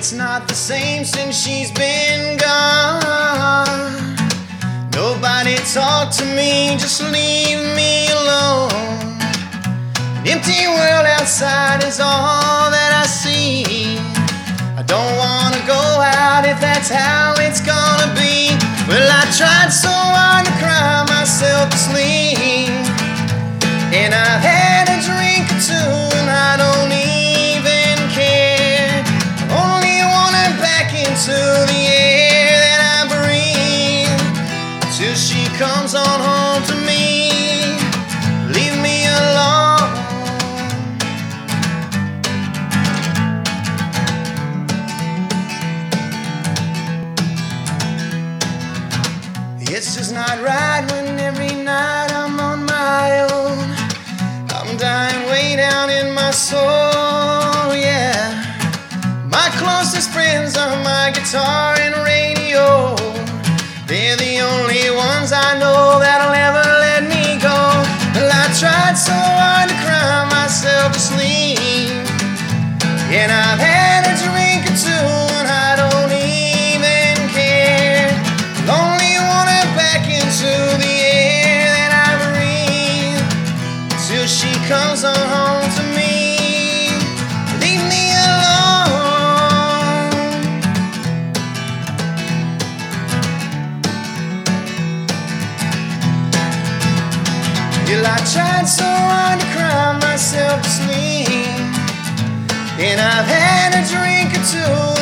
It's not the same since she's been gone. Nobody talk to me, just leave me alone. An empty world outside is all that I see. I don't wanna go out if that's how It's just not right when every night I'm on my own. I'm dying way down in my soul, yeah. My closest friends are my guitar and radio. They're the only ones I know that'll ever let me go. Well, I tried so hard to cry myself to sleep. And I've Well, I tried so hard to cry myself to sleep. And I've had a drink or two,